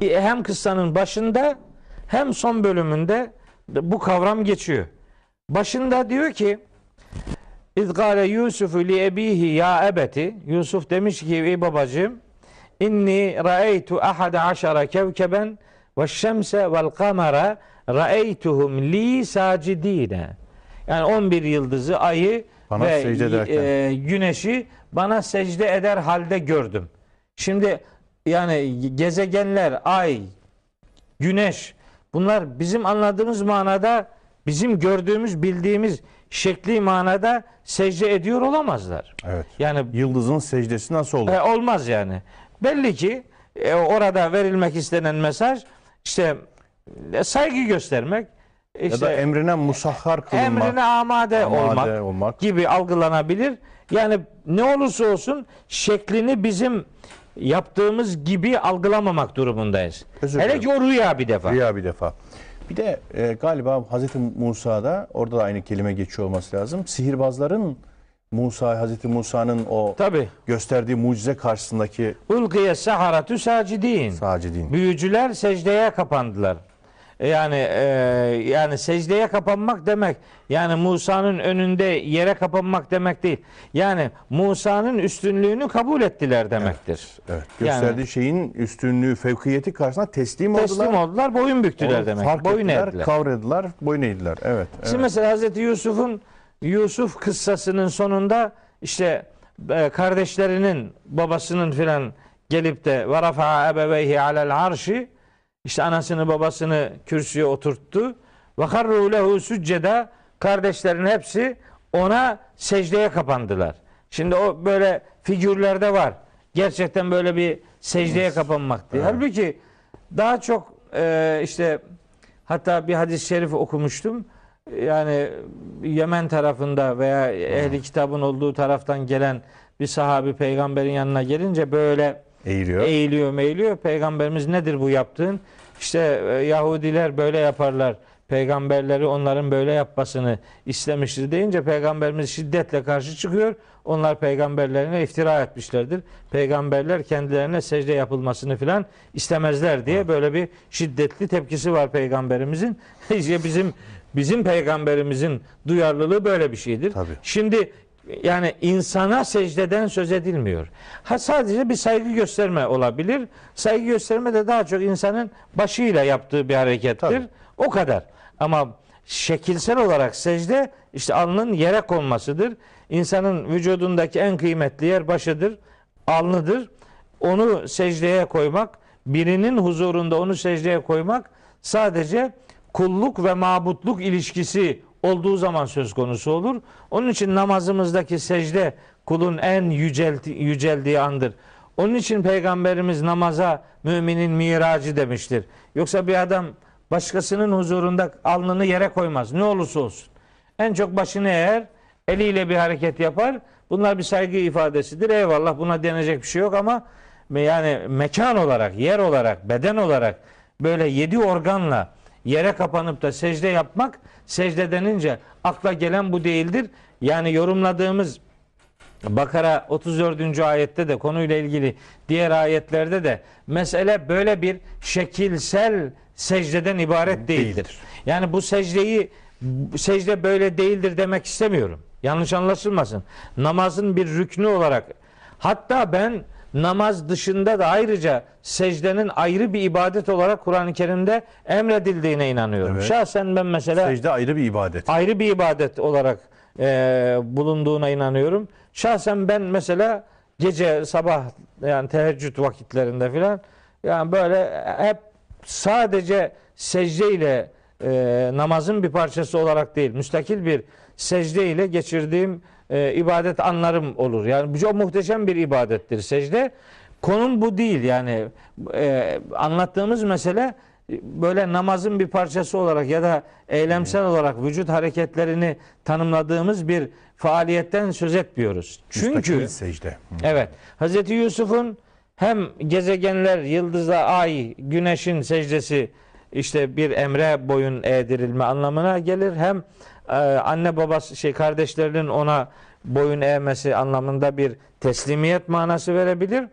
e, hem kıssanın başında hem son bölümünde bu kavram geçiyor. Başında diyor ki İz gâle Yusufu li ebihi ya ebeti Yusuf demiş ki ey babacığım inni ra'eytu ahada aşara kevkeben ve şemse vel kamera ra'eytuhum li sacidine yani 11 yıldızı ayı Bana ve secde ederken. e, güneşi bana secde eder halde gördüm. Şimdi yani gezegenler, ay, güneş bunlar bizim anladığımız manada bizim gördüğümüz, bildiğimiz şekli manada secde ediyor olamazlar. Evet. Yani Yıldızın secdesi nasıl olur? e, olmaz yani. Belli ki e, orada verilmek istenen mesaj işte e, saygı göstermek, ya işte da emrine musahhar kılınmak. emrine amade, amade olmak, olmak. gibi algılanabilir. Yani ne olursa olsun şeklini bizim yaptığımız gibi algılamamak durumundayız. Özür Hele ki o rüya bir defa. Rüya bir defa. Bir de e, galiba Hazreti Musa'da orada da aynı kelime geçiyor olması lazım. Sihirbazların Musa, Hazreti Musa'nın o Tabi. gösterdiği mucize karşısındaki Ulkiye saharatu sacidin. sacidin. Büyücüler secdeye kapandılar. E, Yani e, yani secdeye kapanmak demek yani Musa'nın önünde yere kapanmak demek değil. Yani Musa'nın üstünlüğünü kabul ettiler demektir. Evet. Yani- Gösterdiği şeyin üstünlüğü, fevkiyeti karşısında teslim, Teslim oldular. oldular, boyun büktüler Onu demek. Fark boyun ettiler, eğdiler. kavradılar, boyun eğdiler. Evet. Şimdi evet. mesela Hazreti Yusuf'un Yusuf kıssasının sonunda işte e, kardeşlerinin babasının filan gelip de ve rafa'a ebeveyhi alel arşi işte anasını babasını kürsüye oturttu ve harru lehu sücceda kardeşlerin hepsi ona secdeye kapandılar. Şimdi o böyle figürlerde var. Gerçekten böyle bir secdeye kapanmak diye. Halbuki daha çok e, işte hatta bir hadis-i şerif okumuştum. Yani Yemen tarafında veya ehli kitabın olduğu taraftan gelen bir sahabi peygamberin yanına gelince böyle Eğiliyor. eğiliyor meğiliyor. Peygamberimiz nedir bu yaptığın? İşte e, Yahudiler böyle yaparlar. Peygamberleri onların böyle yapmasını istemiştir deyince peygamberimiz şiddetle karşı çıkıyor. Onlar peygamberlerine iftira etmişlerdir. Peygamberler kendilerine secde yapılmasını filan istemezler diye böyle bir şiddetli tepkisi var peygamberimizin. İşte bizim bizim peygamberimizin duyarlılığı böyle bir şeydir. Tabii. Şimdi yani insana secdeden söz edilmiyor. Ha sadece bir saygı gösterme olabilir. Saygı gösterme de daha çok insanın başıyla yaptığı bir harekettir. Tabii. O kadar. Ama şekilsel olarak secde işte alnın yere konmasıdır. İnsanın vücudundaki en kıymetli yer başıdır, alnıdır. Onu secdeye koymak, birinin huzurunda onu secdeye koymak sadece kulluk ve mabutluk ilişkisi olduğu zaman söz konusu olur. Onun için namazımızdaki secde kulun en yücelti, yüceldiği andır. Onun için peygamberimiz namaza müminin miracı demiştir. Yoksa bir adam başkasının huzurunda alnını yere koymaz. Ne olursa olsun. En çok başını eğer eliyle bir hareket yapar. Bunlar bir saygı ifadesidir. Eyvallah buna denecek bir şey yok ama yani mekan olarak, yer olarak, beden olarak böyle yedi organla yere kapanıp da secde yapmak secde denince akla gelen bu değildir. Yani yorumladığımız Bakara 34. ayette de konuyla ilgili diğer ayetlerde de mesele böyle bir şekilsel secdeden ibaret değildir. Değildir. Yani bu secdeyi secde böyle değildir demek istemiyorum. Yanlış anlaşılmasın. Namazın bir rüknü olarak hatta ben namaz dışında da ayrıca secdenin ayrı bir ibadet olarak Kur'an-ı Kerim'de emredildiğine inanıyorum. Evet. Şahsen ben mesela Secde ayrı bir ibadet. ayrı bir ibadet olarak e, bulunduğuna inanıyorum. Şahsen ben mesela gece sabah yani teheccüd vakitlerinde filan yani böyle hep sadece secde ile e, namazın bir parçası olarak değil müstakil bir secde ile geçirdiğim e, ibadet anlarım olur. Yani bu çok muhteşem bir ibadettir secde. Konum bu değil yani e, anlattığımız mesele böyle namazın bir parçası olarak ya da eylemsel olarak vücut hareketlerini tanımladığımız bir faaliyetten söz etmiyoruz. Çünkü secde. Evet Hz. Yusuf'un hem gezegenler, yıldızlar, ay, güneşin secdesi işte bir emre boyun eğdirilme anlamına gelir. Hem e, anne babası şey kardeşlerinin ona boyun eğmesi anlamında bir teslimiyet manası verebilir.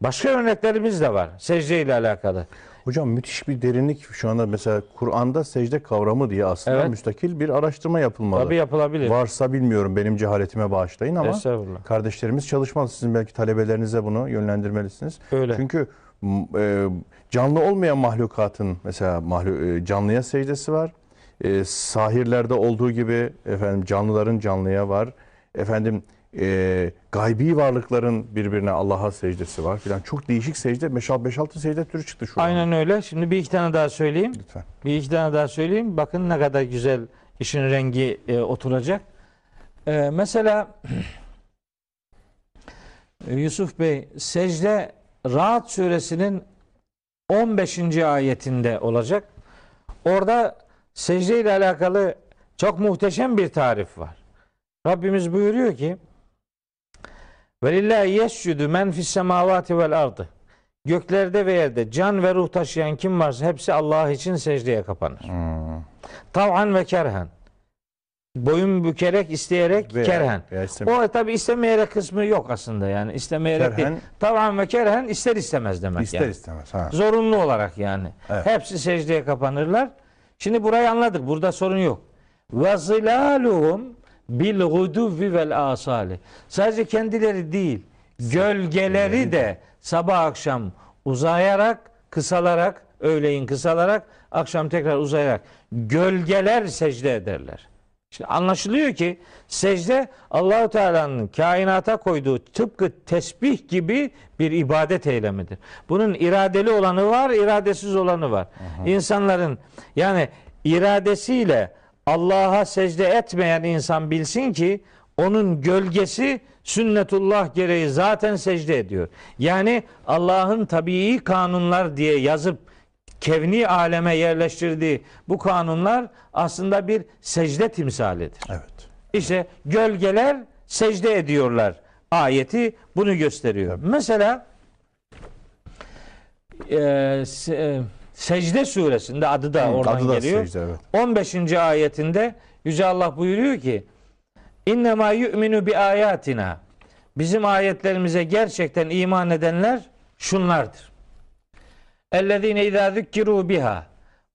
Başka örneklerimiz de var secde ile alakalı. Hocam müthiş bir derinlik şu anda mesela Kur'an'da secde kavramı diye aslında Evet. müstakil bir araştırma yapılmalı. Tabii yapılabilir. Varsa bilmiyorum benim cehaletime bağışlayın ama kardeşlerimiz çalışmalı. Sizin belki talebelerinize bunu yönlendirmelisiniz. Öyle. Çünkü e, canlı olmayan mahlukatın mesela mahlu, e, canlıya secdesi var. E, sahirlerde olduğu gibi efendim canlıların canlıya var. Efendim e, gaybi varlıkların birbirine Allah'a secdesi var filan. Çok değişik secde 5-6 secde türü çıktı şu an. Aynen öyle. Şimdi bir iki tane daha söyleyeyim. Lütfen. Bir iki tane daha söyleyeyim. Bakın ne kadar güzel işin rengi e, oturacak. E, mesela Yusuf Bey secde Rahat suresinin 15. ayetinde olacak. Orada secde ile alakalı çok muhteşem bir tarif var. Rabbimiz buyuruyor ki Velillahi yescudu men fis semavati vel ardı. Göklerde ve yerde can ve ruh taşıyan kim varsa hepsi Allah için secdeye kapanır. Hmm. Tav'an ve kerhen. Boyun bükerek, isteyerek, Veya- kerhen. veya. O tabi istemeyerek kısmı yok aslında yani. İstemeyerek Kerhen- değil. Tav'an ve kerhen ister istemez demek İster yani. istemez. Ha. Zorunlu olarak yani. Evet. Hepsi secdeye kapanırlar. Şimdi burayı anladık. Burada sorun yok. Ve zilaluhum bil guduvi vel asali. Sadece kendileri değil, gölgeleri de sabah akşam uzayarak, kısalarak, öğleyin kısalarak, akşam tekrar uzayarak gölgeler secde ederler. Şimdi anlaşılıyor ki secde Allahu Teala'nın kainata koyduğu tıpkı tesbih gibi bir ibadet eylemidir. Bunun iradeli olanı var, iradesiz olanı var. İnsanların yani iradesiyle Allah'a secde etmeyen insan bilsin ki onun gölgesi sünnetullah gereği zaten secde ediyor. Yani Allah'ın tabii kanunlar diye yazıp kevni aleme yerleştirdiği bu kanunlar aslında bir secde timsalidir. Evet. İşte gölgeler secde ediyorlar. Ayeti bunu gösteriyor. Mesela e, se- e, Secde suresinde adı da Hı, oradan adı da geliyor. secde, evet. 15. ayetinde Yüce Allah buyuruyor ki İnnemâ yu'minu bi ayatina Bizim ayetlerimize gerçekten iman edenler şunlardır. Ellezine izâ zükkiru biha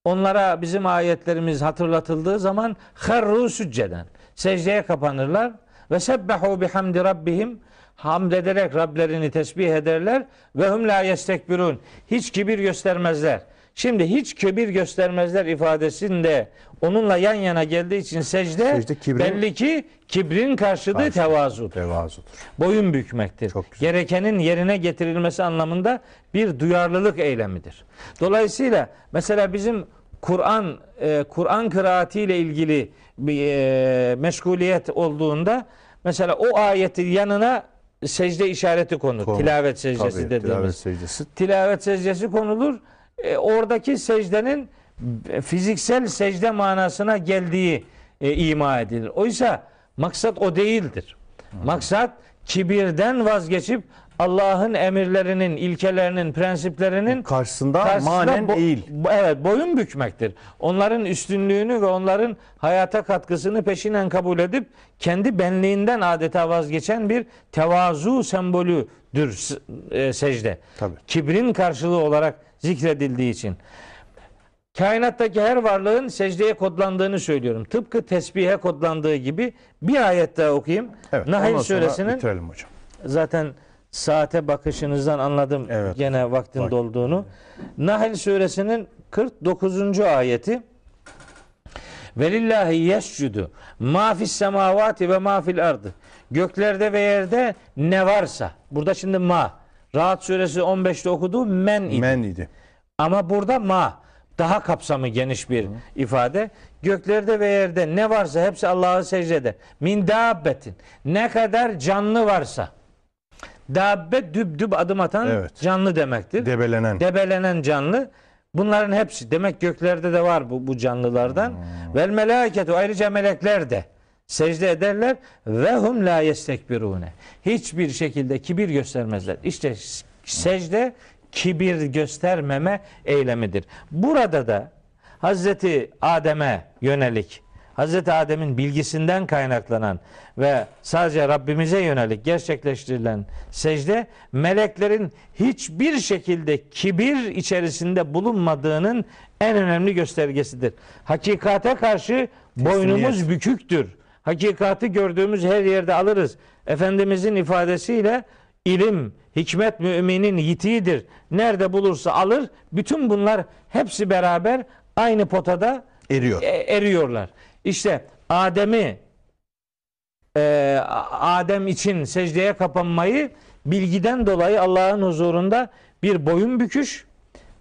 Onlara bizim ayetlerimiz hatırlatıldığı zaman harru sücceden secdeye kapanırlar ve sebbehu bihamdi rabbihim hamd ederek Rablerini tesbih ederler ve hum la yestekbirun hiç kibir göstermezler. Şimdi hiç kibir göstermezler ifadesinde onunla yan yana geldiği için secde, Secde kibrin- belli ki kibrin karşılığı Karşılığı. tevazudur Tevazudur. boyun bükmektir. Gerekenin yerine getirilmesi anlamında bir duyarlılık eylemidir. Dolayısıyla mesela bizim Kur'an e, Kur'an kıraati ile ilgili bir e, meşguliyet olduğunda mesela o ayetin yanına secde işareti konur. Konur. Tilavet secdesi Tabii, dediğimiz. tilavet secdesi. Tilavet secdesi konulur. E, oradaki secdenin fiziksel secde manasına geldiği e, ima edilir. Oysa maksat o değildir. Maksat kibirden vazgeçip Allah'ın emirlerinin, ilkelerinin, prensiplerinin Karşısında, karşısında manen eğil. evet, boyun bükmektir. Onların üstünlüğünü ve onların hayata katkısını peşinen kabul edip kendi benliğinden adeta vazgeçen bir tevazu sembolüdür e, secde. Tabii. Kibrin karşılığı olarak zikredildiği için. Kainattaki her varlığın secdeye kodlandığını söylüyorum. Tıpkı tesbihe kodlandığı gibi bir ayet daha okuyayım. Evet. Sonra suresinin hocam. zaten saate bakışınızdan anladım Evet. gene vaktin Bak. dolduğunu. Nahl suresinin 49. ayeti Velillahi yescudu ma fis semavati ve ma fil ardı. Göklerde ve yerde ne varsa. Burada şimdi ma. Rahat suresi 15'te okuduğu men idi. Men idi. Ama burada ma daha kapsamı geniş bir ifade. Göklerde ve yerde ne varsa hepsi Allah'a secde eder. Min dabbetin. Ne kadar canlı varsa. Dabbe düb düb adım atan Evet. canlı demektir. Debelenen. Debelenen canlı. Bunların hepsi demek göklerde de var bu, bu canlılardan. Hmm. Vel melaiketu ayrıca melekler de secde ederler ve hum la yestekbirune. Hiçbir şekilde kibir göstermezler. İşte secde kibir göstermeme eylemidir. Burada da Hazreti Adem'e yönelik Hazreti Adem'in bilgisinden kaynaklanan ve sadece Rabbimize yönelik gerçekleştirilen secde meleklerin hiçbir şekilde kibir içerisinde bulunmadığının en önemli göstergesidir. Hakikate karşı boynumuz büküktür. Hakikati gördüğümüz her yerde alırız. Efendimizin ifadesiyle ilim, hikmet müminin yitiğidir. Nerede bulursa alır. Bütün bunlar hepsi beraber aynı potada Eriyor. e- eriyorlar. İşte Adem'i e, Adem için secdeye kapanmayı bilgiden dolayı Allah'ın huzurunda bir boyun büküş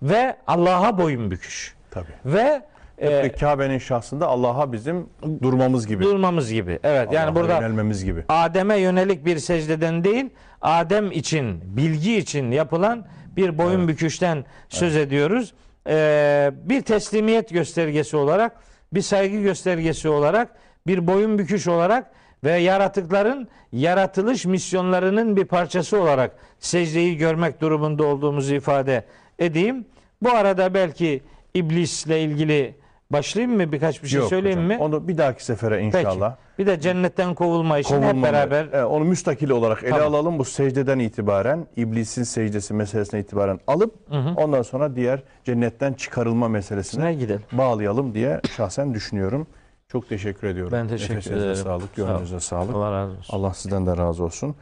ve Allah'a boyun büküş Tabii. ve e, Ve Kabe'nin şahsında Allah'a bizim durmamız gibi. durmamız gibi. Evet yani burada yönelmemiz gibi. Adem'e yönelik bir secdeden değil, Adem için, bilgi için yapılan bir boyun büküşten söz ediyoruz. Ee, bir teslimiyet göstergesi olarak, bir saygı göstergesi olarak, bir boyun büküş olarak ve yaratıkların yaratılış misyonlarının bir parçası olarak secdeyi görmek durumunda olduğumuzu ifade edeyim. Bu arada belki iblisle ilgili Başlayayım mı birkaç bir şey Yok söyleyeyim hocam. mi? Onu bir dahaki sefere Peki. inşallah. Bir de cennetten kovulma işini hep Kovulma- beraber E, onu müstakil olarak ele Tamam. alalım. Bu secdeden itibaren, iblisin secdesi meselesine itibaren alıp ondan sonra diğer cennetten çıkarılma meselesine ne gidelim. bağlayalım diye şahsen düşünüyorum. Çok teşekkür ediyorum. Ben teşekkür Nefesinize ederim. sağlık, gönlünüze sağlık. Allah razı olsun. Allah sizden de razı olsun.